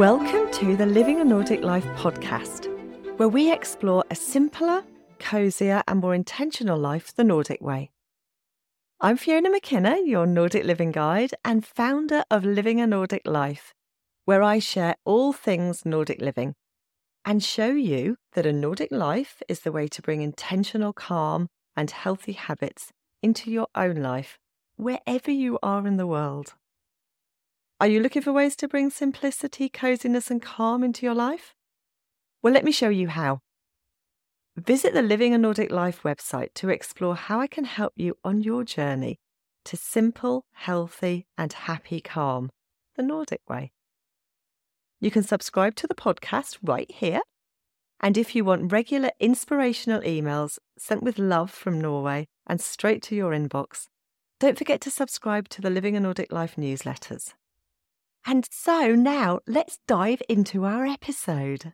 Welcome to the Living a Nordic Life podcast, where we explore a simpler, cosier, and more intentional life the Nordic way. I'm Fiona McKenna, your Nordic living guide and founder of Living a Nordic Life, where I share all things Nordic living and show you that a Nordic life is the way to bring intentional calm and healthy habits into your own life, wherever you are in the world. Are you looking for ways to bring simplicity, coziness, and calm into your life? Well, let me show you how. Visit the Living a Nordic Life website to explore how I can help you on your journey to simple, healthy, and happy calm, the Nordic way. You can subscribe to the podcast right here. And if you want regular inspirational emails sent with love from Norway and straight to your inbox, don't forget to subscribe to the Living a Nordic Life newsletters. And so now let's dive into our episode.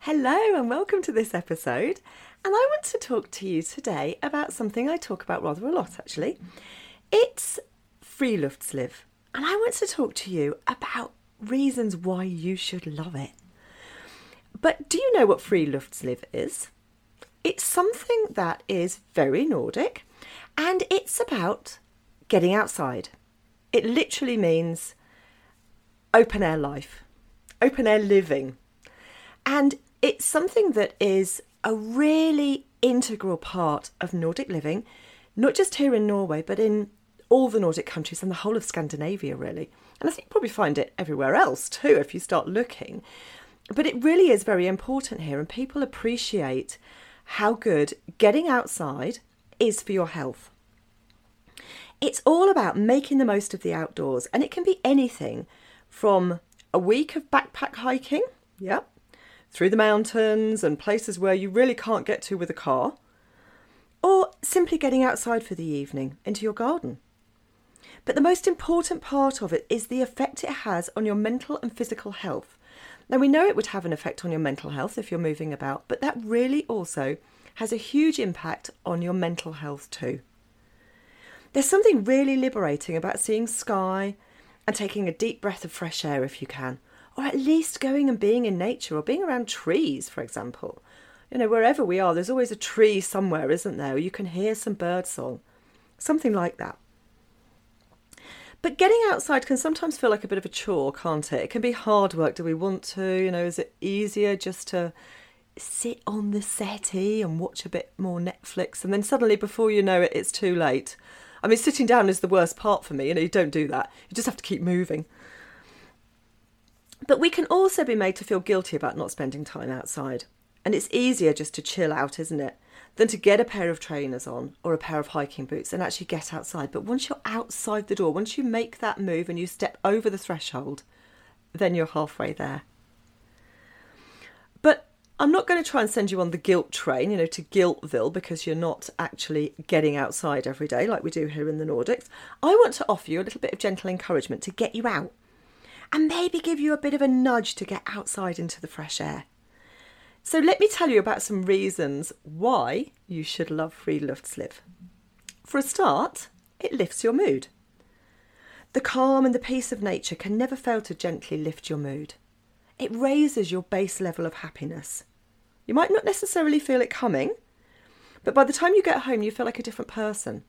Hello, and welcome to this episode. And I want to talk to you today about something I talk about rather a lot actually. It's Friluftsliv. And I want to talk to you about reasons why you should love it. But do you know what Friluftsliv is? It's something that is very Nordic and it's about getting outside. It literally means open air life, open air living. And it's something that is a really integral part of Nordic living, not just here in Norway, but in all the Nordic countries and the whole of Scandinavia, really. And I think you probably find it everywhere else too if you start looking. But it really is very important here, and people appreciate how good getting outside is for your health. It's all about making the most of the outdoors, and it can be anything from a week of backpack hiking, yeah, through the mountains and places where you really can't get to with a car, or simply getting outside for the evening into your garden. But the most important part of it is the effect it has on your mental and physical health. Now, we know it would have an effect on your mental health if you're moving about, but that really also has a huge impact on your mental health too. There's something really liberating about seeing sky and taking a deep breath of fresh air if you can, or at least going and being in nature or being around trees, for example. You know, wherever we are, there's always a tree somewhere, isn't there? You can hear some bird song, something like that. But getting outside can sometimes feel like a bit of a chore, can't it? It can be hard work. Do we want to? You know, is it easier just to sit on the settee and watch a bit more Netflix? And then suddenly, before you know it, it's too late. I mean, sitting down is the worst part for me. You know, you don't do that. You just have to keep moving. But we can also be made to feel guilty about not spending time outside. And it's easier just to chill out, isn't it? Than to get a pair of trainers on or a pair of hiking boots and actually get outside. But once you're outside the door, once you make that move and you step over the threshold, then you're halfway there. But I'm not going to try and send you on the guilt train, you know, to Guiltville because you're not actually getting outside every day like we do here in the Nordics. I want to offer you a little bit of gentle encouragement to get you out and maybe give you a bit of a nudge to get outside into the fresh air. So let me tell you about some reasons why you should love free Friluftsliv. For a start, it lifts your mood. The calm and the peace of nature can never fail to gently lift your mood. It raises your base level of happiness. You might not necessarily feel it coming, but by the time you get home, you feel like a different person.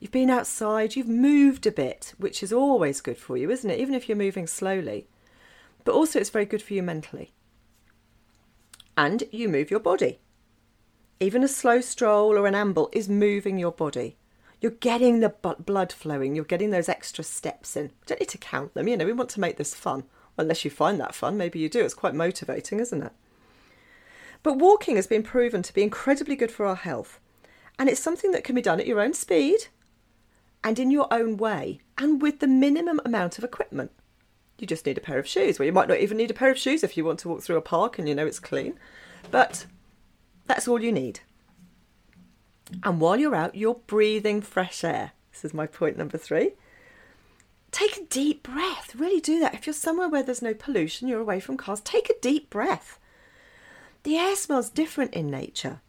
You've been outside, you've moved a bit, which is always good for you, isn't it? Even if you're moving slowly. But also, it's very good for you mentally. And you move your body. Even a slow stroll or an amble is moving your body. You're getting the blood flowing, you're getting those extra steps in. We don't need to count them, you know, we want to make this fun. Unless you find that fun, maybe you do. It's quite motivating, isn't it? But walking has been proven to be incredibly good for our health, and it's something that can be done at your own speed and in your own way and with the minimum amount of equipment. You just need a pair of shoes. Well, you might not even need a pair of shoes if you want to walk through a park and you know it's clean, but that's all you need. And while you're out, you're breathing fresh air. This is my point number three. Take a deep breath. Really do that. If you're somewhere where there's no pollution, you're away from cars, take a deep breath. The air smells different in nature.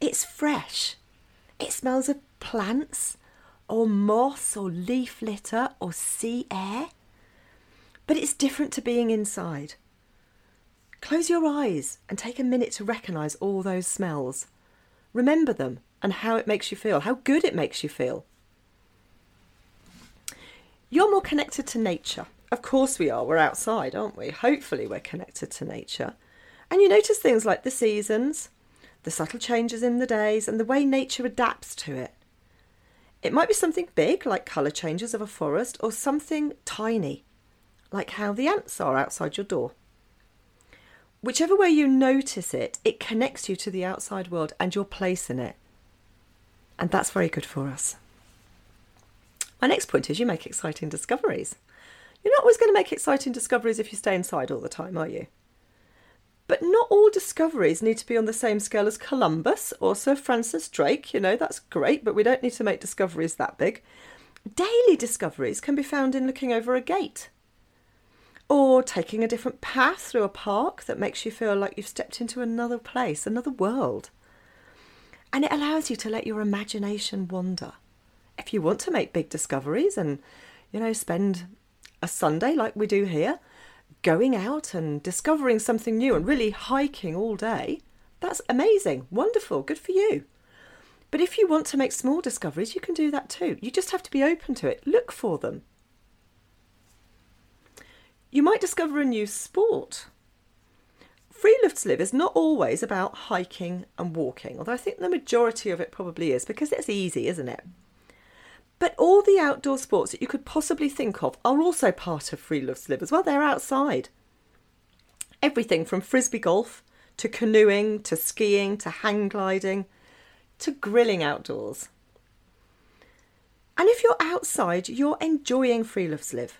It's fresh. It smells of plants or moss or leaf litter or sea air. But it's different to being inside. Close your eyes and take a minute to recognise all those smells. Remember them and how it makes you feel, how good it makes you feel. You're more connected to nature. Of course, we are. We're outside, aren't we? Hopefully, we're connected to nature. And you notice things like the seasons, the subtle changes in the days, and the way nature adapts to it. It might be something big, like colour changes of a forest, or something tiny, like how the ants are outside your door. Whichever way you notice it, it connects you to the outside world and your place in it. And that's very good for us. My next point is you make exciting discoveries. You're not always going to make exciting discoveries if you stay inside all the time, are you? But not all discoveries need to be on the same scale as Columbus or Sir Francis Drake. You know, that's great, but we don't need to make discoveries that big. Daily discoveries can be found in looking over a gate or taking a different path through a park that makes you feel like you've stepped into another place, another world. And it allows you to let your imagination wander. If you want to make big discoveries and, you know, spend a Sunday like we do here, going out and discovering something new and really hiking all day, that's amazing, wonderful, good for you. But if you want to make small discoveries, you can do that too. You just have to be open to it, look for them. You might discover a new sport. Friluftsliv is not always about hiking and walking, although I think the majority of it probably is because it's easy, isn't it? But all the outdoor sports that you could possibly think of are also part of Friluftsliv as well. They're outside. Everything from frisbee golf to canoeing to skiing to hang gliding to grilling outdoors. And if you're outside, you're enjoying Friluftsliv.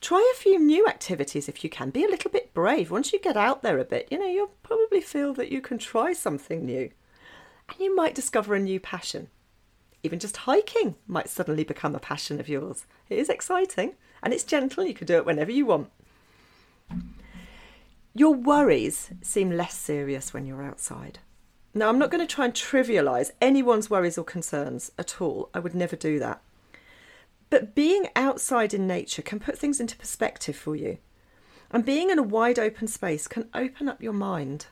Try a few new activities if you can. Be a little bit brave. Once you get out there a bit, you know, you'll probably feel that you can try something new. And you might discover a new passion. Even just hiking might suddenly become a passion of yours. It is exciting and it's gentle. You can do it whenever you want. Your worries seem less serious when you're outside. Now, I'm not going to try and trivialise anyone's worries or concerns at all. I would never do that. But being outside in nature can put things into perspective for you. And being in a wide open space can open up your mind.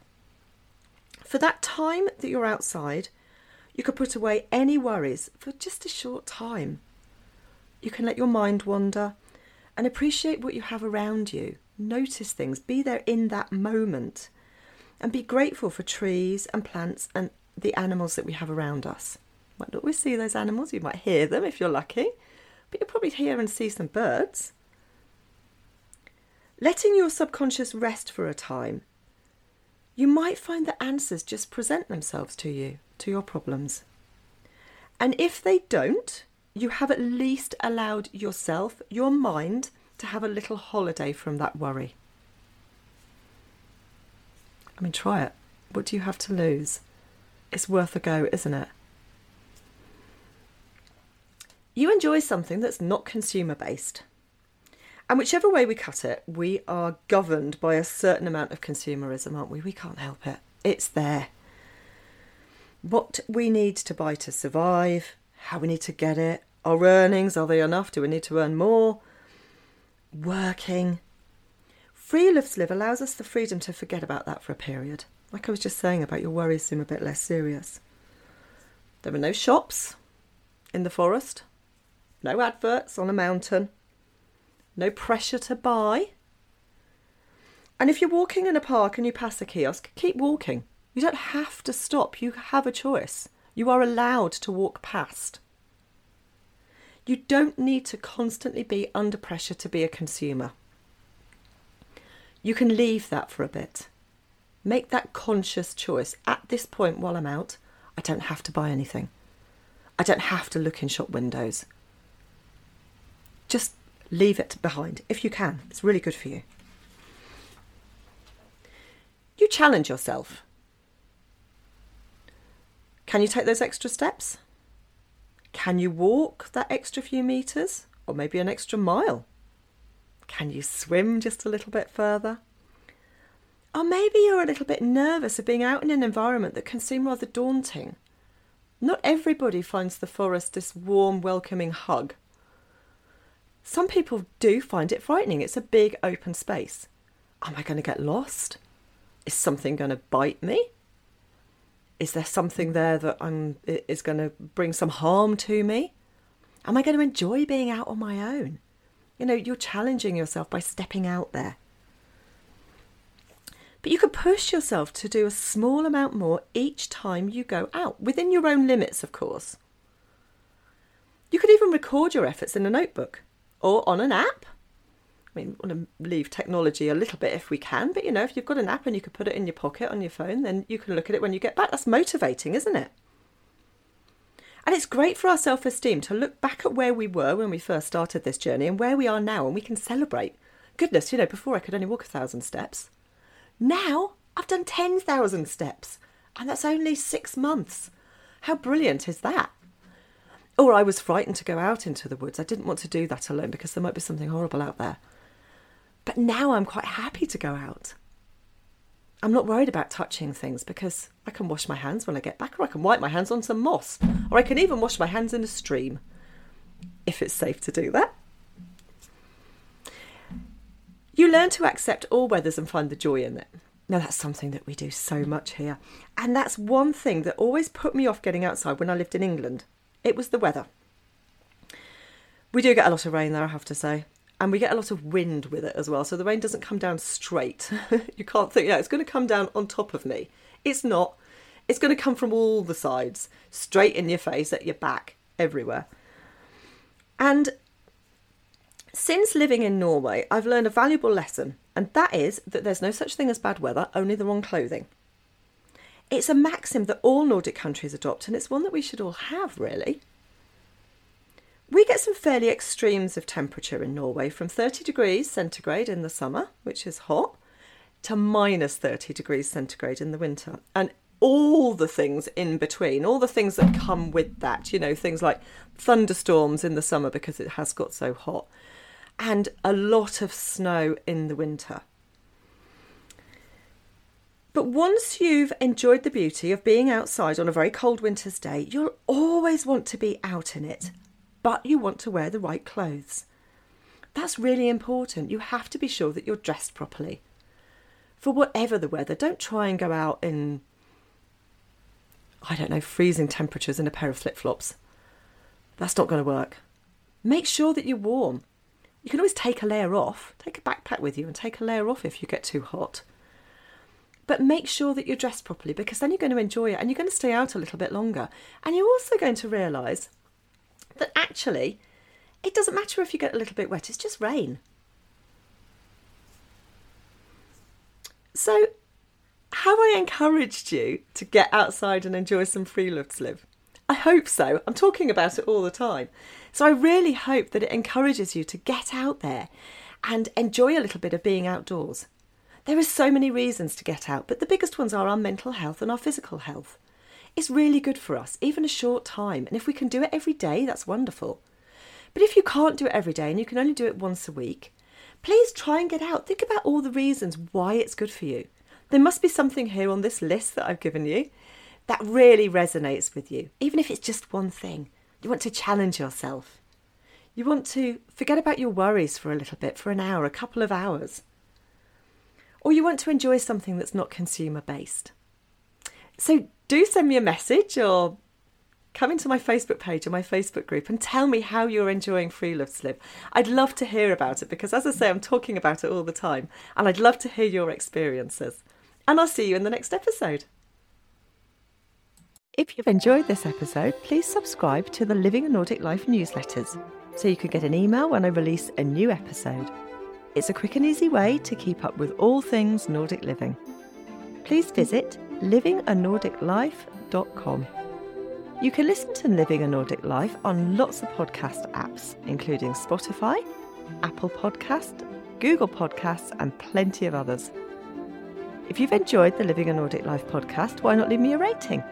For that time that you're outside, you could put away any worries for just a short time. You can let your mind wander and appreciate what you have around you. Notice things, be there in that moment, and be grateful for trees and plants and the animals that we have around us. Might not always see those animals, you might hear them if you're lucky but you'll probably hear and see some birds. Letting your subconscious rest for a time, you might find that answers just present themselves to you, to your problems. And if they don't, you have at least allowed yourself, your mind, to have a little holiday from that worry. I mean, try it. What do you have to lose? It's worth a go, isn't it? you enjoy something that's not consumer based. And whichever way we cut it, we are governed by a certain amount of consumerism, aren't we? We can't help it. It's there. What we need to buy to survive, how we need to get it, our earnings, are they enough? Do we need to earn more? Working. Friluftsliv allows us the freedom to forget about that for a period. Like I was just saying about your worries seem a bit less serious. There are no shops in the forest no adverts on a mountain, no pressure to buy. And if you're walking in a park and you pass a kiosk, keep walking. You don't have to stop, you have a choice. You are allowed to walk past. You don't need to constantly be under pressure to be a consumer. You can leave that for a bit. Make that conscious choice. At this point, while I'm out, I don't have to buy anything. I don't have to look in shop windows. Just leave it behind if you can. It's really good for you. You challenge yourself. Can you take those extra steps? Can you walk that extra few metres or maybe an extra mile? Can you swim just a little bit further? Or maybe you're a little bit nervous of being out in an environment that can seem rather daunting. Not everybody finds the forest this warm, welcoming hug Some people do find it frightening. It's a big open space. Am I going to get lost? Is something going to bite me? Is there something there that I'm, is going to bring some harm to me? Am I going to enjoy being out on my own? You know, you're challenging yourself by stepping out there. But you could push yourself to do a small amount more each time you go out, within your own limits, of course. You could even record your efforts in a notebook or on an app. I mean, want to leave technology a little bit if we can, but you know, if you've got an app and you could put it in your pocket on your phone, then you can look at it when you get back. That's motivating, isn't it? And it's great for our self esteem to look back at where we were when we first started this journey and where we are now, and we can celebrate. Goodness, you know, before I could only walk a thousand steps. Now I've done 10,000 steps, and that's only six months. How brilliant is that? Or I was frightened to go out into the woods. I didn't want to do that alone because there might be something horrible out there. But now I'm quite happy to go out. I'm not worried about touching things because I can wash my hands when I get back, or I can wipe my hands on some moss, or I can even wash my hands in a stream if it's safe to do that. You learn to accept all weathers and find the joy in it. Now, that's something that we do so much here. And that's one thing that always put me off getting outside when I lived in England. It was the weather. We do get a lot of rain there, I have to say. And we get a lot of wind with it as well. So the rain doesn't come down straight. you can't think, yeah, it's going to come down on top of me. It's not. It's going to come from all the sides, straight in your face, at your back, everywhere. And since living in Norway, I've learned a valuable lesson, and that is that there's no such thing as bad weather, only the wrong clothing. It's a maxim that all Nordic countries adopt, and it's one that we should all have, really. We get some fairly extremes of temperature in Norway from 30 degrees centigrade in the summer, which is hot, to minus 30 degrees centigrade in the winter. And all the things in between, all the things that come with that, you know, things like thunderstorms in the summer because it has got so hot, and a lot of snow in the winter. But once you've enjoyed the beauty of being outside on a very cold winter's day, you'll always want to be out in it, but you want to wear the right clothes. That's really important. You have to be sure that you're dressed properly. For whatever the weather, don't try and go out in, I don't know, freezing temperatures in a pair of flip flops. That's not going to work. Make sure that you're warm. You can always take a layer off. Take a backpack with you and take a layer off if you get too hot. But make sure that you're dressed properly because then you're going to enjoy it and you're going to stay out a little bit longer. And you're also going to realise that actually it doesn't matter if you get a little bit wet, it's just rain. So, have I encouraged you to get outside and enjoy some friluftsliv? I hope so. I'm talking about it all the time. So I really hope that it encourages you to get out there and enjoy a little bit of being outdoors. There are so many reasons to get out, but the biggest ones are our mental health and our physical health. It's really good for us, even a short time, and if we can do it every day, that's wonderful. But if you can't do it every day and you can only do it once a week, please try and get out. Think about all the reasons why it's good for you. There must be something here on this list that I've given you that really resonates with you, even if it's just one thing. You want to challenge yourself. You want to forget about your worries for a little bit, for an hour, a couple of hours. Or you want to enjoy something that's not consumer based. So do send me a message or come into my Facebook page or my Facebook group and tell me how you're enjoying Friluftsliv. I'd love to hear about it because, as I say, I'm talking about it all the time and I'd love to hear your experiences. And I'll see you in the next episode. If you've enjoyed this episode, please subscribe to the Living a Nordic Life newsletters so you can get an email when I release a new episode. It's a quick and easy way to keep up with all things Nordic living. Please visit livinganordiclife.com. You can listen to Living a Nordic Life on lots of podcast apps, including Spotify, Apple Podcast, Google Podcasts, and plenty of others. If you've enjoyed the Living a Nordic Life podcast, why not leave me a rating?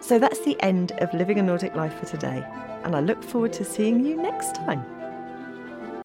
So that's the end of Living a Nordic Life for today, and I look forward to seeing you next time.